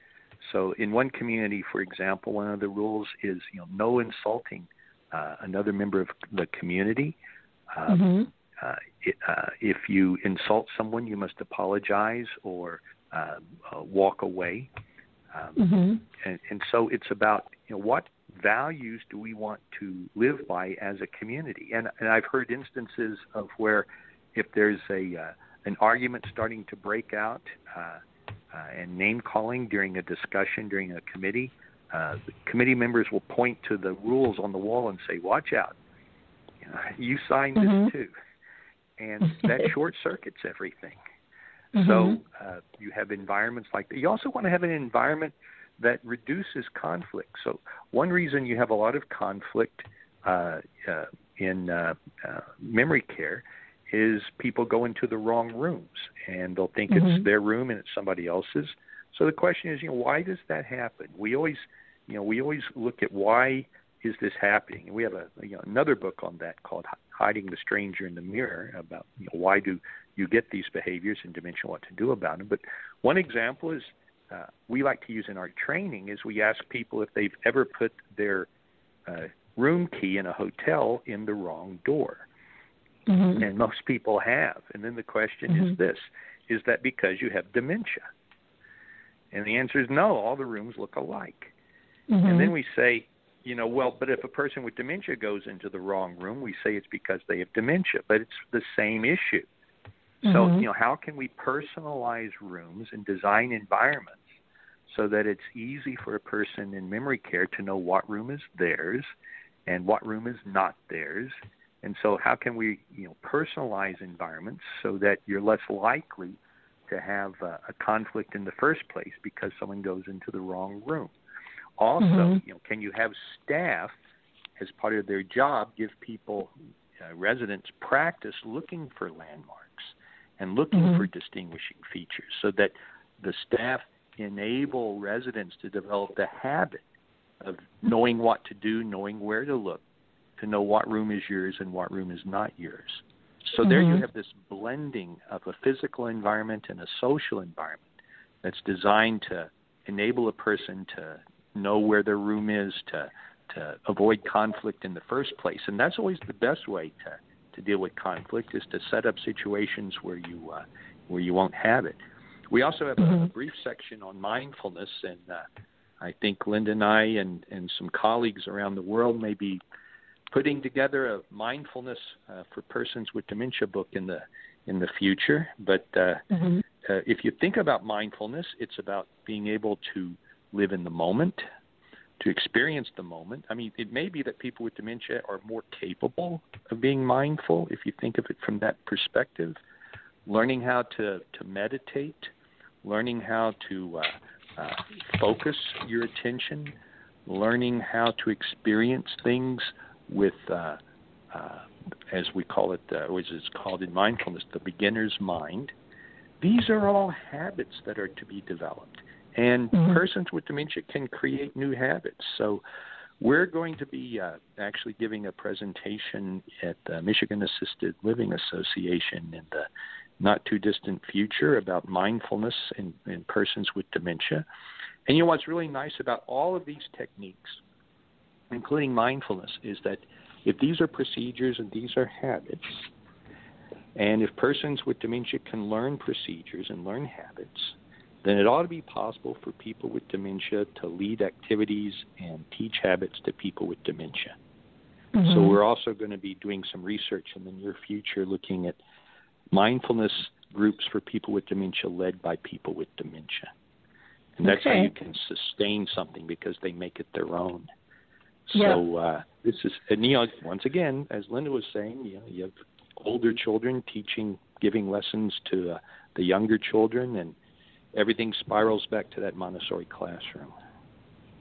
So in one community, for example, one of the rules is you know no insulting uh, another member of the community. Um, mm-hmm. uh, it, uh, if you insult someone, you must apologize or uh, uh, walk away. Um, mm-hmm. and, and so it's about you know what values do we want to live by as a community? And, and I've heard instances of where if there's a uh, an argument starting to break out uh, uh, and name calling during a discussion during a committee, uh, the committee members will point to the rules on the wall and say, "Watch out! You, signed mm-hmm. this too," and that short circuits everything. Mm-hmm. So uh, you have environments like that. You also want to have an environment that reduces conflict. So one reason you have a lot of conflict uh, uh, in uh, uh, memory care is people go into the wrong rooms and they'll think mm-hmm. it's their room and it's somebody else's. So the question is, you know, why does that happen? We always, you know, we always look at why is this happening. And we have a you know, another book on that called Hiding the Stranger in the Mirror about you know, why do you get these behaviors and dementia, what to do about them. But one example is uh, we like to use in our training is we ask people if they've ever put their uh, room key in a hotel in the wrong door. Mm-hmm. And most people have. And then the question mm-hmm. is this Is that because you have dementia? And the answer is no, all the rooms look alike. Mm-hmm. And then we say, you know, well, but if a person with dementia goes into the wrong room, we say it's because they have dementia, but it's the same issue. Mm-hmm. So, you know, how can we personalize rooms and design environments so that it's easy for a person in memory care to know what room is theirs and what room is not theirs? And so, how can we, you know, personalize environments so that you're less likely to have a, a conflict in the first place because someone goes into the wrong room? Also, mm-hmm. you know, can you have staff as part of their job give people uh, residents practice looking for landmarks and looking mm-hmm. for distinguishing features so that the staff enable residents to develop the habit of knowing what to do, knowing where to look, to know what room is yours and what room is not yours. So mm-hmm. there you mm-hmm. have this blending of a physical environment and a social environment that's designed to enable a person to know where their room is, to to avoid conflict in the first place. And that's always the best way to to deal with conflict is to set up situations where you uh, where you won't have it. We also have mm-hmm. a, brief section on mindfulness, and uh, I think Linda and I and, and some colleagues around the world may be putting together a mindfulness uh, for persons with dementia book in the in the future. But uh, mm-hmm. uh, if you think about mindfulness, it's about being able to live in the moment, to experience the moment. I mean, it may be that people with dementia are more capable of being mindful if you think of it from that perspective. Learning how to, to meditate, learning how to uh, uh, focus your attention, learning how to experience things with, uh, uh as we call it, uh, which is called in mindfulness, the beginner's mind. These are all habits that are to be developed. And mm-hmm. persons with dementia can create new habits. So we're going to be uh, actually giving a presentation at the Michigan Assisted Living Association in the not too distant future about mindfulness in, in persons with dementia. And you know what's really nice about all of these techniques, including mindfulness, is that if these are procedures and these are habits, and if persons with dementia can learn procedures and learn habits, then it ought to be possible for people with dementia to lead activities and teach habits to people with dementia. Mm-hmm. So we're also going to be doing some research in the near future looking at mindfulness groups for people with dementia led by people with dementia. And that's okay. how you can sustain something because they make it their own. So uh, this is, and, you know, once again, as Linda was saying, you know, you have older children, teaching, giving lessons to uh, the younger children, and everything spirals back to that Montessori classroom.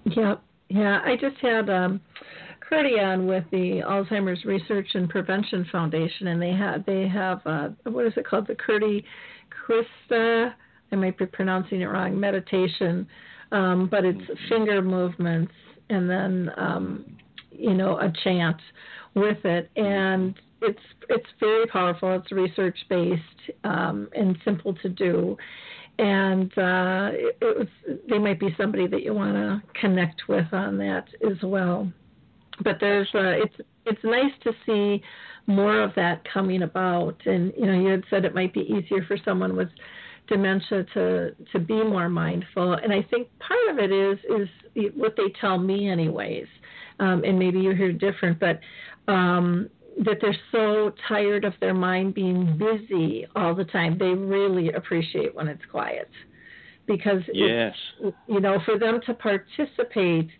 Yeah, yeah. I just had um, Kirti on with the Alzheimer's Research and Prevention Foundation, and they have they have uh, what is it called? The Curdy Krista. I might be pronouncing it wrong. Meditation, um, but it's finger movements and then um, you know a chant with it, and it's it's very powerful. It's research based um, and simple to do, and uh, it, it was they might be somebody that you want to connect with on that as well. But there's uh, it's it's nice to see more of that coming about, and you know you had said it might be easier for someone with dementia to to be more mindful, and I think part of it is is what they tell me anyways, um, and maybe you hear different, but um, that they're so tired of their mind being busy all the time. They really appreciate when it's quiet because yes, you know, for them to participate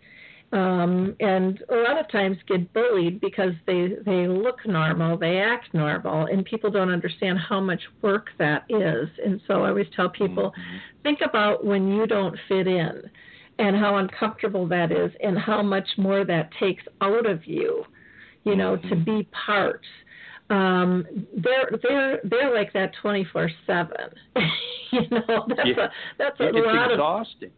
um, and a lot of times get bullied because they they look normal, they act normal, and people don't understand how much work that is. And so I always tell people, mm-hmm. think about when you don't fit in, and how uncomfortable that is, and how much more that takes out of you you know, mm-hmm. to be part. Um, they're they're they're like that twenty four seven. You know, that's yeah. a that's a it's lot exhausting.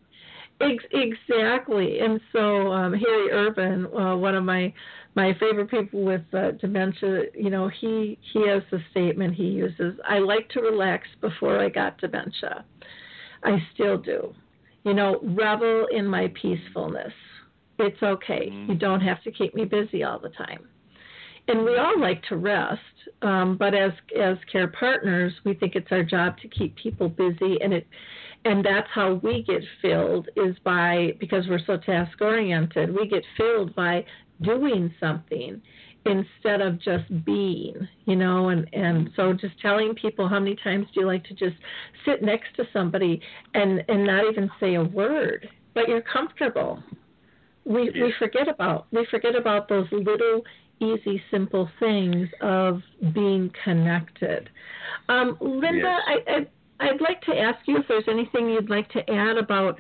of Ex- exactly, and so um, Harry Urban, uh, one of my my favorite people with uh, dementia, you know, he he has a statement he uses. I like to relax before I got dementia. I still do. You know, revel in my peacefulness. It's okay. Mm. You don't have to keep me busy all the time and we all like to rest, um, but as as care partners, we think it's our job to keep people busy, and it and that's how we get filled is by because we're so task oriented. We get filled by doing something instead of just being, you know, and and so just telling people how many times do you like to just sit next to somebody and and not even say a word, but you're comfortable. We we forget about we forget about those little easy, simple things of being connected. Um, Linda, yes. I, I, I'd like to ask you if there's anything you'd like to add about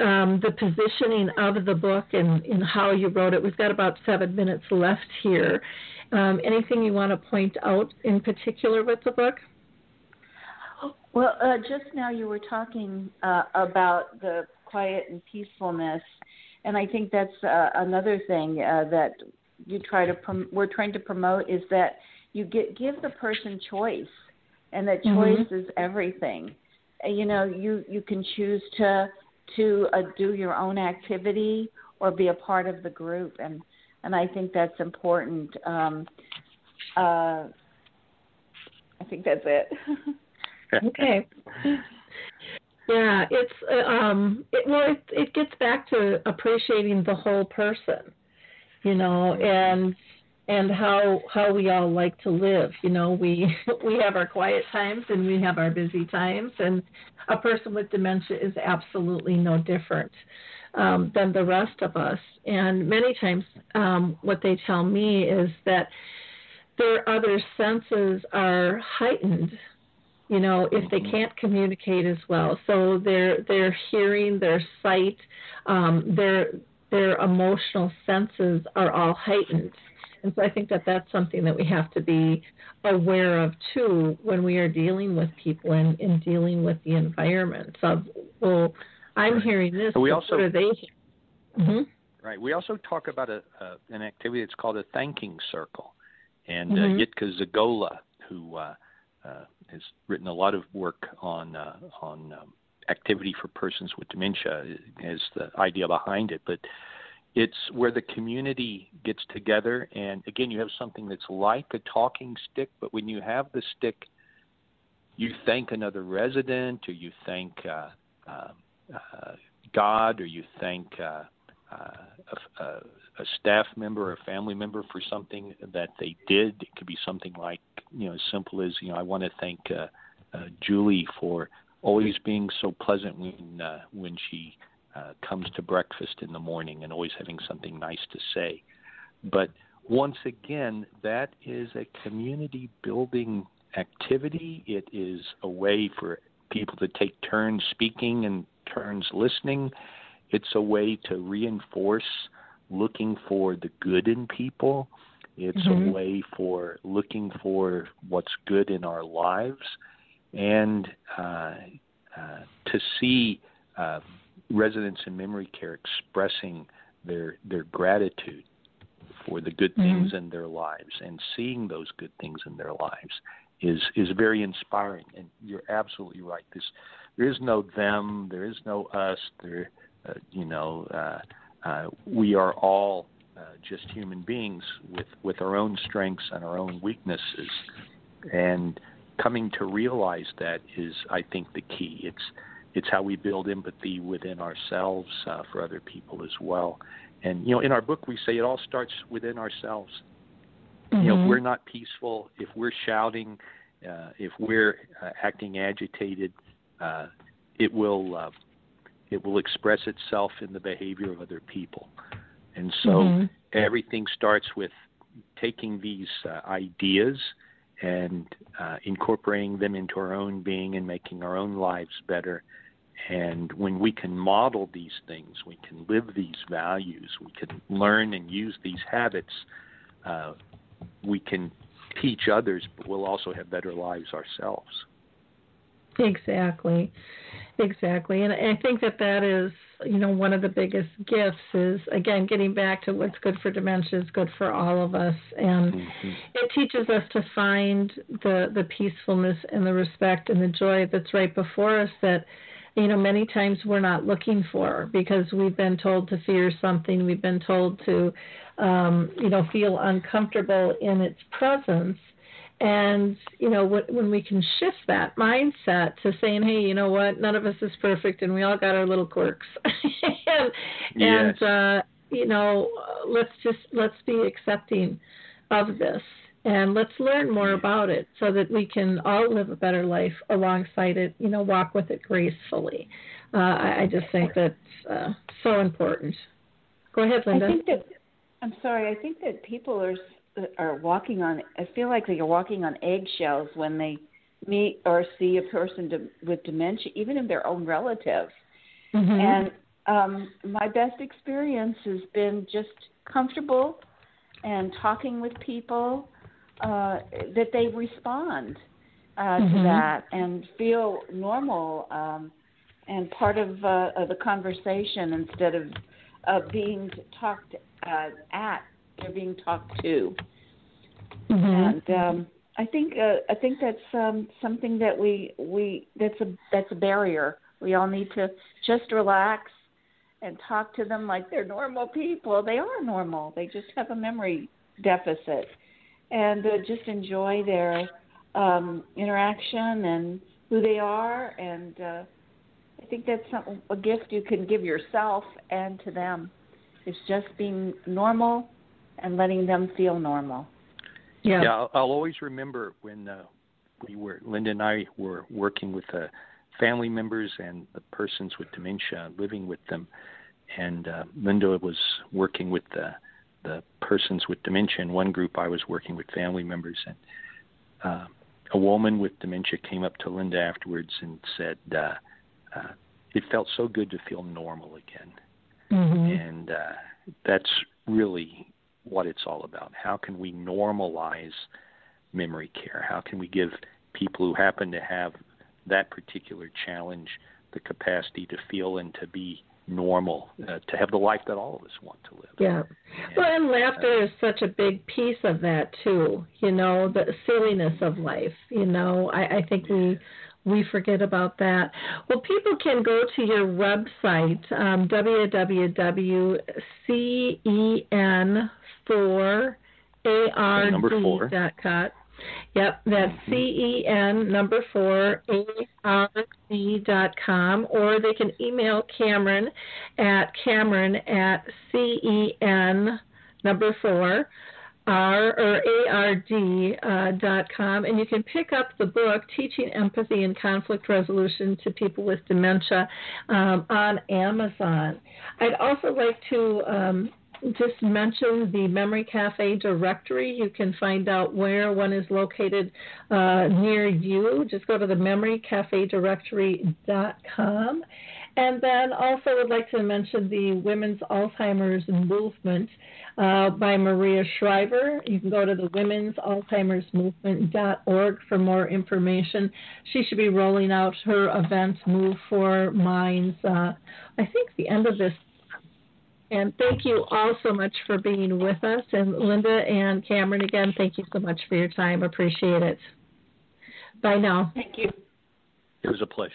um, the positioning of the book and, and, how you wrote it. We've got about seven minutes left here. Um, anything you want to point out in particular with the book? Well, uh, just now you were talking uh, about the quiet and peacefulness, and I think that's uh, another thing uh, that you try to prom- we're trying to promote is that you get give the person choice, and that mm-hmm. choice mm-hmm. is everything. You know, you you can choose to to uh, do your own activity or be a part of the group, and and I think that's important. Um, uh, I think that's it. okay. Yeah, it's uh, um, it, well, it, it gets back to appreciating the whole person you know, and and how how we all like to live. You know, we we have our quiet times and we have our busy times, and a person with dementia is absolutely no different um, than the rest of us. And many times, um, what they tell me is that their other senses are heightened. You know, if they can't communicate as well, so their their hearing, their sight, um, their their emotional senses are all heightened. And so I think that that's something that we have to be aware of too when we are dealing with people and, and dealing with the environment. So, well, I'm hearing this. we also, what are they? Mm-hmm. Right. We also talk about a, uh, an activity that's called a thanking circle. And uh, mm-hmm. Jitka Zgola, who uh, uh, has written a lot of work on uh, on um, activity for persons with dementia is the idea behind it, but it's where the community gets together and again you have something that's like a talking stick but when you have the stick you thank another resident or you thank uh, uh, uh, god or you thank uh, uh, a, a staff member or a family member for something that they did. It could be something like you know as simple as you know i want to thank uh, uh, julie for always being so pleasant when uh, when she uh, comes to breakfast in the morning and always having something nice to say. But once again, that is a community building activity. It is a way for people to take turns speaking and turns listening. It's a way to reinforce looking for the good in people. It's Mhm. a way for looking for what's good in our lives and uh, uh, to see uh, residents in memory care expressing their their gratitude for the good things in their lives and seeing those good things in their lives is is very inspiring. And you're absolutely right. This there is no them there is no us there uh, you know uh, uh, we are all uh, just human beings with with our own strengths and our own weaknesses. And coming to realize that is i think the key. It's it's how we build empathy within ourselves uh, for other people as well. And you know in our book we say it all starts within ourselves. You know if Mhm. we're not peaceful. If we're shouting uh, if we're uh, acting agitated uh, it will uh, it will express itself in the behavior of other people. And so Mhm. everything starts with taking these uh, ideas and uh, incorporating them into our own being and making our own lives better. And when we can model these things, we can live these values, we can learn and use these habits, uh, we can teach others, but we'll also have better lives ourselves. Exactly, exactly, and I think that that is, you know, one of the biggest gifts is again getting back to what's good for dementia is good for all of us, and Mhm. it teaches us to find the the peacefulness and the respect and the joy that's right before us that you know many times we're not looking for because we've been told to fear something. We've been told to um you know feel uncomfortable in its presence and you know when we can shift that mindset to saying hey you know what none of us is perfect and we all got our little quirks and, Yes. and uh you know uh, let's just let's be accepting of this and let's learn more Yeah. about it so that we can all live a better life alongside it you know walk with it gracefully uh i, I just think that's uh, so important go ahead linda I think that I'm sorry. I think that people are are walking on. I feel like they are walking on eggshells when they meet or see a person to, with dementia, even if their own relative. Mhm. And um, my best experience has been just comfortable and talking with people uh, that they respond uh, to Mhm. that and feel normal um, and part of, uh, of the conversation instead of uh, being talked uh, at. They're being talked to Mhm. and um, I think uh, I think that's um, something that we we that's a that's a barrier. We all need to just relax and talk to them like they're normal people. They are normal. They just have a memory deficit, and uh, just enjoy their um, interaction and who they are. And uh, I think that's some, a gift you can give yourself and to them. Is just being normal and letting them feel normal. yeah Yeah, I'll, I'll always remember when uh, we were Linda and I were working with uh, family members and the persons with dementia, living with them, and uh, Linda was working with the the persons with dementia. In one group, I was working with family members, and uh, a woman with dementia came up to Linda afterwards and said, uh, uh, "It felt so good to feel normal again." Mhm. and uh, that's really what it's all about. How can we normalize memory care? How can we give people who happen to have that particular challenge the capacity to feel and to be normal, uh, to have the life that all of us want to live? Yeah. And, Well, and laughter is such a big piece of that too. You know, the silliness of life. You know, I, I think we we forget about that. Well, people can go to your website, um, Number four. www.cen4ard.com. Yep, that's Mhm. C E N number four A R D dot com, or they can email Cameron at Cameron at C E N number four R or A R D uh, dot com, and you can pick up the book Teaching Empathy and Conflict Resolution to People with Dementia um, on Amazon. I'd also like to um, just mention the Memory Cafe directory. You can find out where one is located uh, near you. Just go to the memorycafedirectory.com. And then also would like to mention the Women's Alzheimer's Movement uh, by Maria Shriver. You can go to the Women's Alzheimer's Movement.org for more information. She should be rolling out her event, Move for Minds, uh, I think the end of this. And thank you all so much for being with us. And Linda and Cameron, again, thank you so much for your time. Appreciate it. Bye now. Thank you. It was a pleasure.